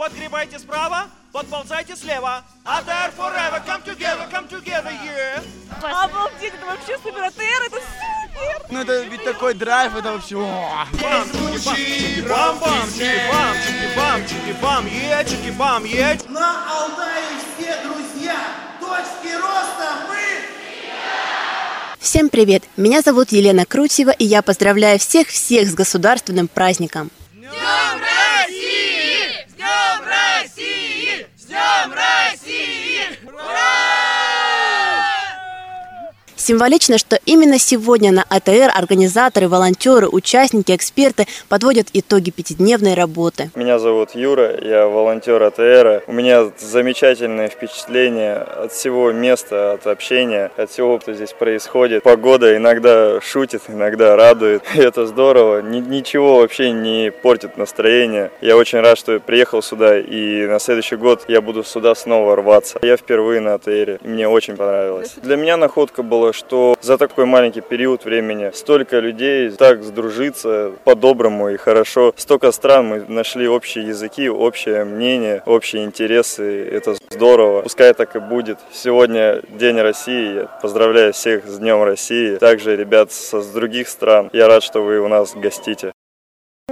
подгребайте справа, подползайте слева. АТР forever, come together, come together, yeah. Обалдеть, это вообще супер АТР, это супер! Ну это ведь такой драйв, это вообще... Бам, чики, бам, бам, чики, бам, чики, бам, чики, бам, е, чики, бам, е. На Алтае все друзья. Точки роста мы... Всем привет! Меня зовут Елена Крутьева, и я поздравляю всех-всех с государственным праздником. Символично, что именно сегодня на АТР организаторы, волонтеры, участники, эксперты подводят итоги пятидневной работы. Меня зовут Юра, я волонтер АТР. У меня замечательное впечатление от всего места, от общения, от всего, что здесь происходит. Погода иногда шутит, иногда радует. И это здорово. Ни- ничего вообще не портит настроение. Я очень рад, что приехал сюда, и на следующий год я буду сюда снова рваться. Я впервые на АТР, и мне очень понравилось. Для меня находка была, что за такой маленький период времени столько людей так сдружиться по-доброму и хорошо. Столько стран мы нашли общие языки, общее мнение, общие интересы. Это здорово. Пускай так и будет. Сегодня День России. Я поздравляю всех с Днем России. Также ребят с других стран. Я рад, что вы у нас гостите.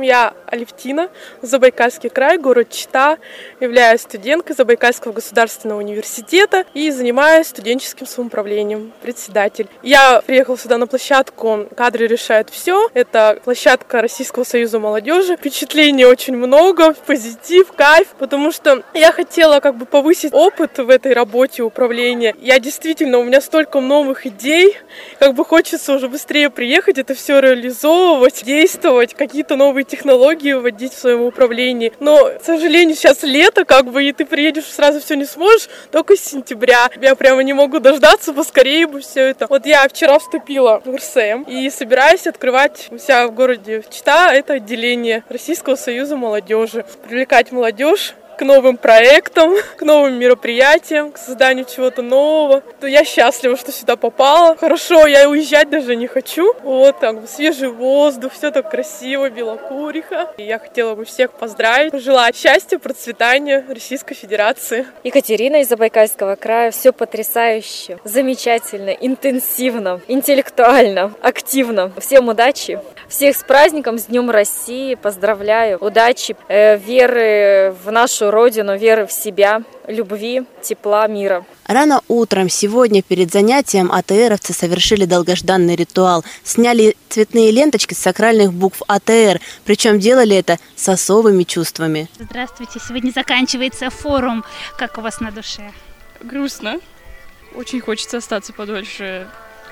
Я Алевтина, Забайкальский край, город Чита. Являюсь студенткой Забайкальского государственного университета и занимаюсь студенческим самоуправлением, председатель. Я приехала сюда на площадку «Кадры решают все». Это площадка Российского союза молодежи. Впечатлений очень много, позитив, кайф, потому что я хотела как бы повысить опыт в этой работе управления. Я действительно, у меня столько новых идей, как бы хочется уже быстрее приехать, это все реализовывать, действовать, какие-то новые технологии вводить в своем управлении. Но, к сожалению, сейчас лето, как бы, и ты приедешь сразу все не сможешь, только с сентября. Я прямо не могу дождаться, поскорее бы все это. Вот я вчера вступила в РСМ и собираюсь открывать у себя в городе Чита это отделение Российского союза молодежи. Привлекать молодежь к новым проектам, к новым мероприятиям, к созданию чего-то нового. Я счастлива, что сюда попала. Хорошо, я уезжать даже не хочу. Вот так, свежий воздух, все так красиво, белокуриха. И я хотела бы всех поздравить, пожелать счастья, процветания Российской Федерации. Екатерина из Забайкальского края. Все потрясающе, замечательно, интенсивно, интеллектуально, активно. Всем удачи. Всех с праздником, с Днем России. Поздравляю. Удачи, э, веры в нашу Родину, веры в себя, любви, тепла, мира. Рано утром сегодня перед занятием АТРовцы совершили долгожданный ритуал. Сняли цветные ленточки с сакральных букв АТР, причем делали это с особыми чувствами. Здравствуйте, сегодня заканчивается форум. Как у вас на душе? грустно. Очень хочется остаться подольше.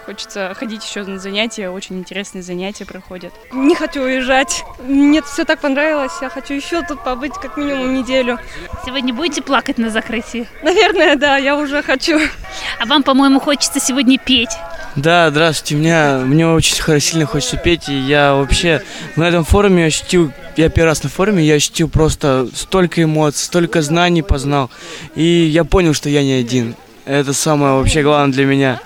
Хочется ходить еще на занятия, очень интересные занятия проходят. Не хочу уезжать. Мне все так понравилось. Я хочу еще тут побыть как минимум неделю. Сегодня будете плакать на закрытии? Наверное, да, я уже хочу. А вам, по-моему, хочется сегодня петь. Да, здравствуйте, меня, мне очень сильно хочется петь, и я вообще на этом форуме ощутил, я первый раз на форуме, я ощутил просто столько эмоций, столько знаний познал, и я понял, что я не один. Это самое вообще главное для меня,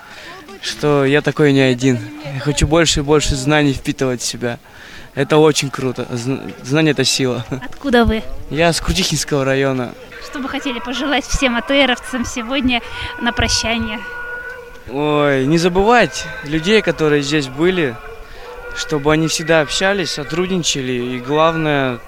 что я такой не один. Я хочу больше и больше знаний впитывать в себя. Это очень круто. Зн- Знание – это сила. Откуда вы? Я с Крутихинского района. Что бы хотели пожелать всем АТРовцам сегодня на прощание? Ой, не забывать людей, которые здесь были, чтобы они всегда общались, сотрудничали и главное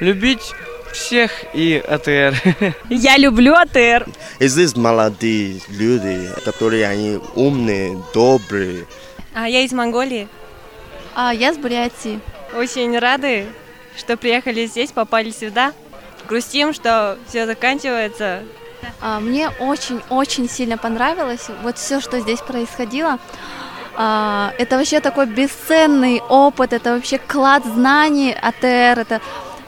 любить всех и АТР. Я люблю АТР. И здесь молодые люди, которые они умные, добрые. А я из Монголии. А я с Бурятии. Очень рады, что приехали здесь, попали сюда. Грустим, что все заканчивается. А, Мне очень-очень сильно понравилось вот все, что здесь происходило. А, Это вообще такой бесценный опыт, это вообще клад знаний АТР, это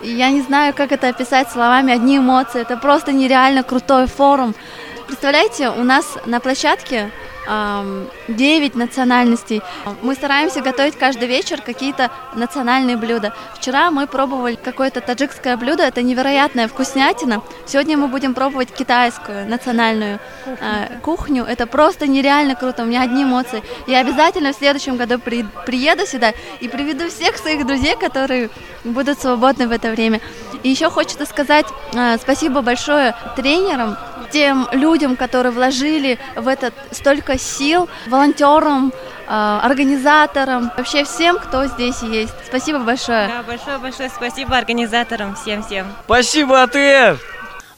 я не знаю, как это описать словами, одни эмоции, это просто нереально крутой форум. Представляете, у нас на площадке 9 национальностей. Мы стараемся готовить каждый вечер какие-то национальные блюда. Вчера мы пробовали какое-то таджикское блюдо, это невероятная вкуснятина. Сегодня мы будем пробовать китайскую национальную э, кухню. Это просто нереально круто, у меня одни эмоции. Я обязательно в следующем году при- приеду сюда и приведу всех своих друзей, которые будут свободны в это время. И еще хочется сказать э, спасибо большое тренерам, тем людям, которые вложили в этот столько сил, волонтерам, э, организаторам, вообще всем, кто здесь есть. Спасибо большое. Да, большое-большое спасибо организаторам, всем-всем. Спасибо, АТР!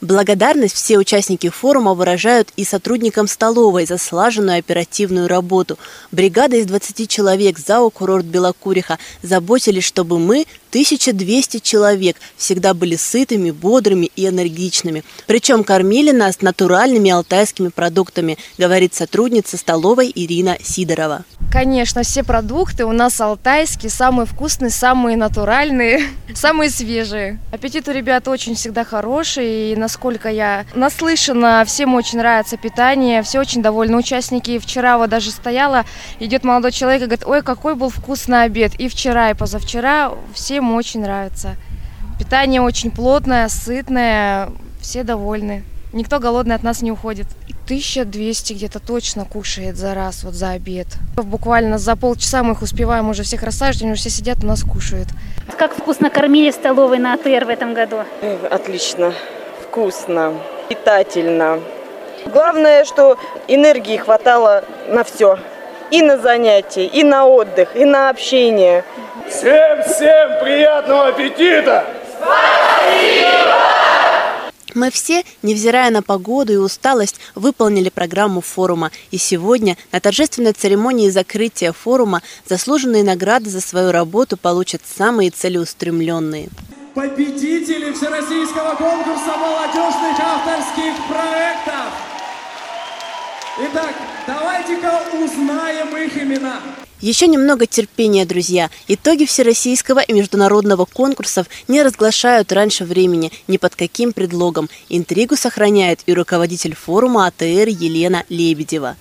Благодарность все участники форума выражают и сотрудникам столовой за слаженную оперативную работу. Бригада из 20 человек ЗАО «Курорт Белокуриха» заботились, чтобы мы, 1200 человек, всегда были сытыми, бодрыми и энергичными. Причем кормили нас натуральными алтайскими продуктами, говорит сотрудница столовой Ирина Сидорова. Конечно, все продукты у нас алтайские, самые вкусные, самые натуральные, самые свежие. Аппетит у ребят очень всегда хороший, и насколько я наслышана, всем очень нравится питание, все очень довольны участники. Вчера вот даже стояла, идет молодой человек и говорит, ой, какой был вкусный обед. И вчера, и позавчера всем очень нравится. Питание очень плотное, сытное, все довольны. Никто голодный от нас не уходит. 1200 где-то точно кушает за раз, вот за обед. Буквально за полчаса мы их успеваем уже всех рассаживать, они уже все сидят у нас кушают. Как вкусно кормили в столовой на АТР в этом году? Отлично, вкусно, питательно. Главное, что энергии хватало на все. И на занятия, и на отдых, и на общение. Всем-всем приятного аппетита! Спасибо! Мы все, невзирая на погоду и усталость, выполнили программу форума. И сегодня на торжественной церемонии закрытия форума заслуженные награды за свою работу получат самые целеустремленные. Победители Всероссийского конкурса молодежных авторских проектов! Итак, давайте-ка узнаем их имена. Еще немного терпения, друзья. Итоги всероссийского и международного конкурсов не разглашают раньше времени, ни под каким предлогом. Интригу сохраняет и руководитель форума АТР Елена Лебедева.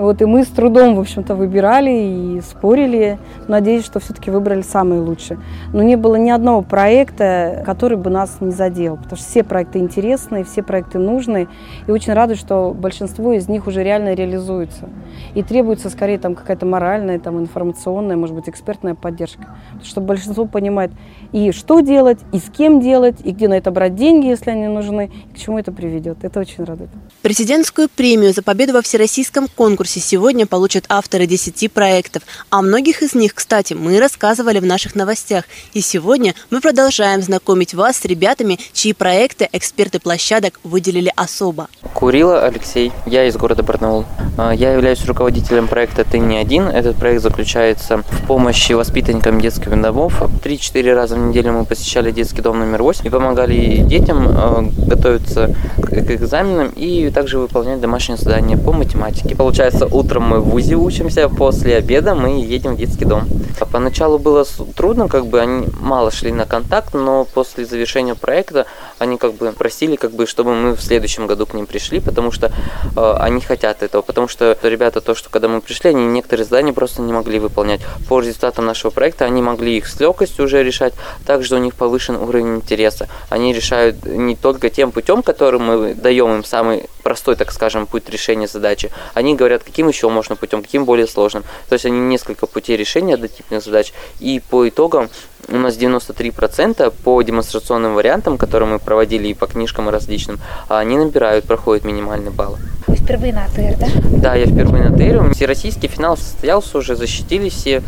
Вот и мы с трудом, в общем-то, выбирали и спорили. Надеюсь, что все-таки выбрали самые лучшие. Но не было ни одного проекта, который бы нас не задел, потому что все проекты интересные, все проекты нужные. И очень рада, что большинство из них уже реально реализуются. И требуется скорее там какая-то моральная, там, информационная, может быть, экспертная поддержка. Чтобы большинство понимает и что делать, и с кем делать, и где на это брать деньги, если они нужны, и к чему это приведет. Это очень радует. Президентскую премию за победу во всероссийском конкурсе сегодня получат авторы 10 проектов. О многих из них, кстати, мы рассказывали в наших новостях. И сегодня мы продолжаем знакомить вас с ребятами, чьи проекты эксперты площадок выделили особо. Курила Алексей, я из города Барнаул. А, я являюсь руководителем проекта «Ты не один». Этот проект заключается в помощи воспитанникам детских домов. Три-четыре раза в неделю мы посещали детский дом номер 8 и помогали детям а, готовиться к экзаменам и также выполнять домашние задания по математике. Получается, утром мы в ВУЗе учимся, после обеда мы едем в детский дом. Поначалу было трудно, как бы они мало шли на контакт, но после завершения проекта они как бы просили, как бы, чтобы мы в следующем году к ним пришли, потому что э, они хотят этого, потому что ребята то, что когда мы пришли, они некоторые задания просто не могли выполнять. По результатам нашего проекта они могли их с легкостью уже решать, также у них повышен уровень интереса. Они решают не только тем путем, которым мы даем им самый простой, так скажем, путь решения задачи. Они говорят, каким еще можно путем, каким более сложным. То есть они несколько путей решения однотипных задач, и по итогам у нас 93% по демонстрационным вариантам, которые мы проводили и по книжкам различным, они набирают, проходят минимальный балл. Вы впервые на АТР, да? Да, я впервые на АТР. Всероссийский финал состоялся уже, защитили все.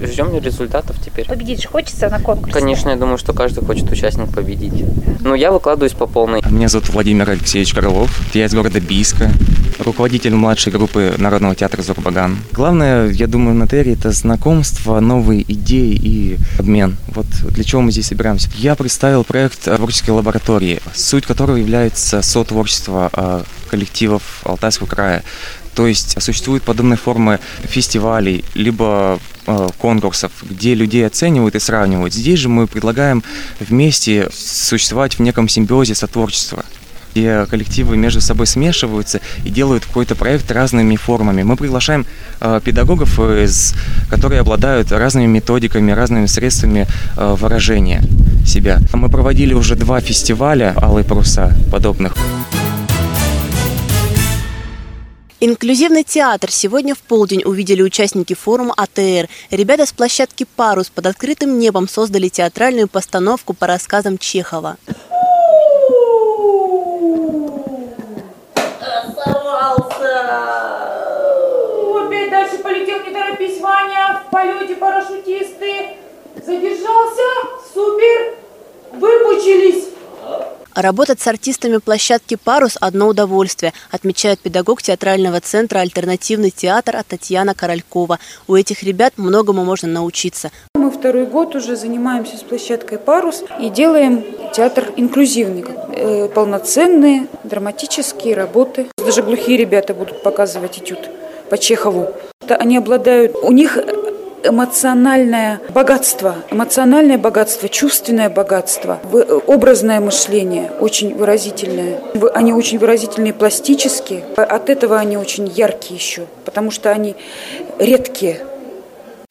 Ждем результатов теперь. Победить же хочется на конкурсе? Конечно, я думаю, что каждый хочет участник победить. Но я выкладываюсь по полной. Меня зовут Владимир Алексеевич Крылов. Я из города Бийска. Руководитель младшей группы Народного театра Зурбаган. Главное, я думаю, на Терри это знакомство, новые идеи и обмен. Вот для чего мы здесь собираемся. Я представил проект творческой лаборатории, суть которого является сотворчество а, коллективов Алтайского края. То есть существуют подобные формы фестивалей, либо э, конкурсов, где людей оценивают и сравнивают. Здесь же мы предлагаем вместе существовать в неком симбиозе сотворчества где коллективы между собой смешиваются и делают какой-то проект разными формами. Мы приглашаем э, педагогов, из, которые обладают разными методиками, разными средствами э, выражения себя. Мы проводили уже два фестиваля «Алые паруса» подобных. Инклюзивный театр сегодня в полдень увидели участники форума АТР. Ребята с площадки «Парус» под открытым небом создали театральную постановку по рассказам Чехова. В полете парашютисты. Задержался. Супер. Выпучились. Работать с артистами площадки «Парус» – одно удовольствие, отмечает педагог театрального центра «Альтернативный театр» Татьяна Королькова. У этих ребят многому можно научиться. Мы второй год уже занимаемся с площадкой «Парус» и делаем театр инклюзивный, э, полноценные драматические работы. Даже глухие ребята будут показывать этюд по Чехову. Они обладают, у них эмоциональное богатство, эмоциональное богатство, чувственное богатство, образное мышление очень выразительное. Они очень выразительные пластические, от этого они очень яркие еще, потому что они редкие.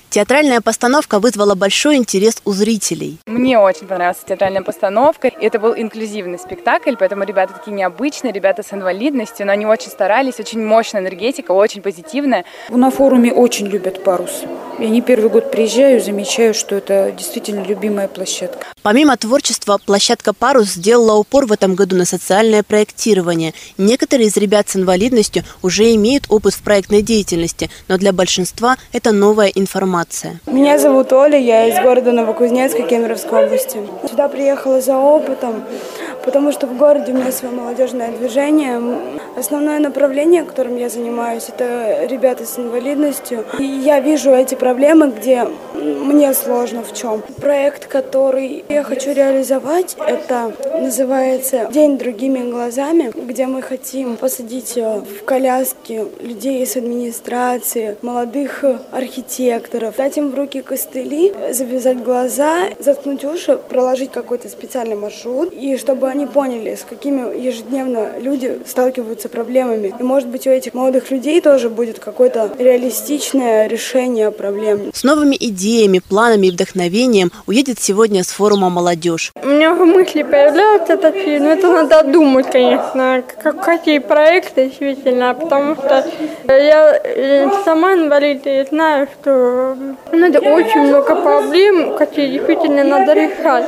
Театральная постановка вызвала большой интерес у зрителей. Мне очень понравилась театральная постановка. Это был инклюзивный спектакль, поэтому ребята такие необычные, ребята с инвалидностью, но они очень старались, очень мощная энергетика, очень позитивная. На форуме очень любят парус. Я не первый год приезжаю, замечаю, что это действительно любимая площадка. Помимо творчества, площадка «Парус» сделала упор в этом году на социальное проектирование. Некоторые из ребят с инвалидностью уже имеют опыт в проектной деятельности, но для большинства это новая информация. Меня зовут Оля, я из города Новокузнецка Кемеровской области. Сюда приехала за опытом, потому что в городе у меня свое молодежное движение. Основное направление, которым я занимаюсь, это ребята с инвалидностью. И я вижу эти проблемы, где мне сложно в чем. Проект, который я хочу реализовать, это называется «День другими глазами», где мы хотим посадить в коляски людей из администрации, молодых архитекторов, дать им в руки костыли, завязать глаза, заткнуть уши, проложить какой-то специальный маршрут, и чтобы они поняли, с какими ежедневно люди сталкиваются проблемами. И, может быть, у этих молодых людей тоже будет какое-то реалистичное решение проблем. С новыми идеями, планами и вдохновением уедет сегодня с форума «Молодежь». У меня мысли появляются такие, но это надо думать, конечно, как, какие проекты действительно, потому что я сама инвалид и знаю, что надо очень много проблем, какие действительно надо решать.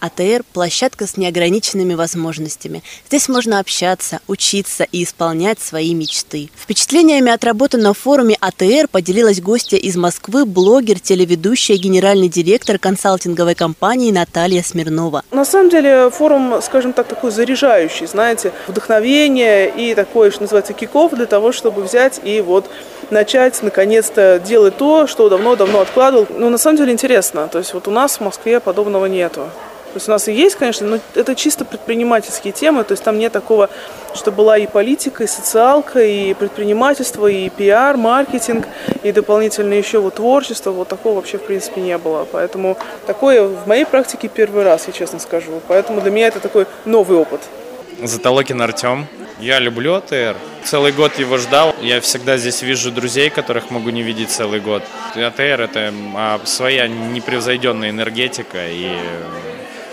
АТР – площадка с неограниченными возможностями. Здесь можно общаться, учиться и исполнять свои мечты. Впечатлениями от работы на форуме АТР поделилась гостья из Москвы, блогер, телеведущая, генеральный директор консалтинговой компании Наталья Смирнова. На самом деле форум, скажем так, такой заряжающий, знаете, вдохновение и такой, что называется, киков для того, чтобы взять и вот начать наконец-то делать то, что давно-давно откладывал. Ну, на самом деле интересно. То есть вот у нас в Москве подобного нету. То есть у нас и есть, конечно, но это чисто предпринимательские темы, то есть там нет такого, что была и политика, и социалка, и предпринимательство, и пиар, маркетинг, и дополнительно еще вот творчество, вот такого вообще в принципе не было. Поэтому такое в моей практике первый раз, я честно скажу. Поэтому для меня это такой новый опыт. Затолокин Артем. Я люблю АТР. Целый год его ждал. Я всегда здесь вижу друзей, которых могу не видеть целый год. АТР – это своя непревзойденная энергетика и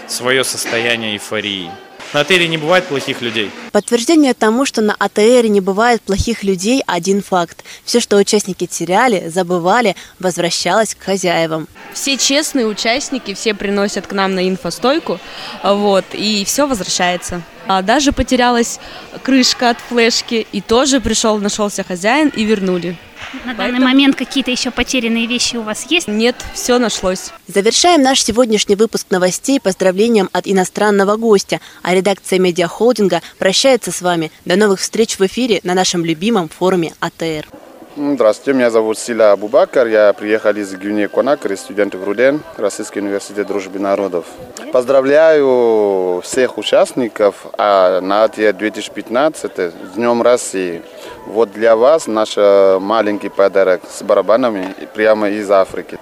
свое состояние эйфории. На АТРе не бывает плохих людей. Подтверждение тому, что на АТРе не бывает плохих людей, один факт. Все, что участники теряли, забывали, возвращалось к хозяевам. Все честные участники, все приносят к нам на инфостойку, вот, и все возвращается. А даже потерялась крышка от флешки, и тоже пришел, нашелся хозяин и вернули. На Поэтому... данный момент какие-то еще потерянные вещи у вас есть? Нет, все нашлось. Завершаем наш сегодняшний выпуск новостей поздравлением от иностранного гостя, а редакция медиахолдинга прощается с вами. До новых встреч в эфире на нашем любимом форуме АТР. Здравствуйте, меня зовут Сила Абубакар, я приехал из Гвинеи Конакры, студент в Руден, Российский университет дружбы народов. Поздравляю всех участников а на АТЕ 2015 с Днем России. Вот для вас наш маленький подарок с барабанами прямо из Африки.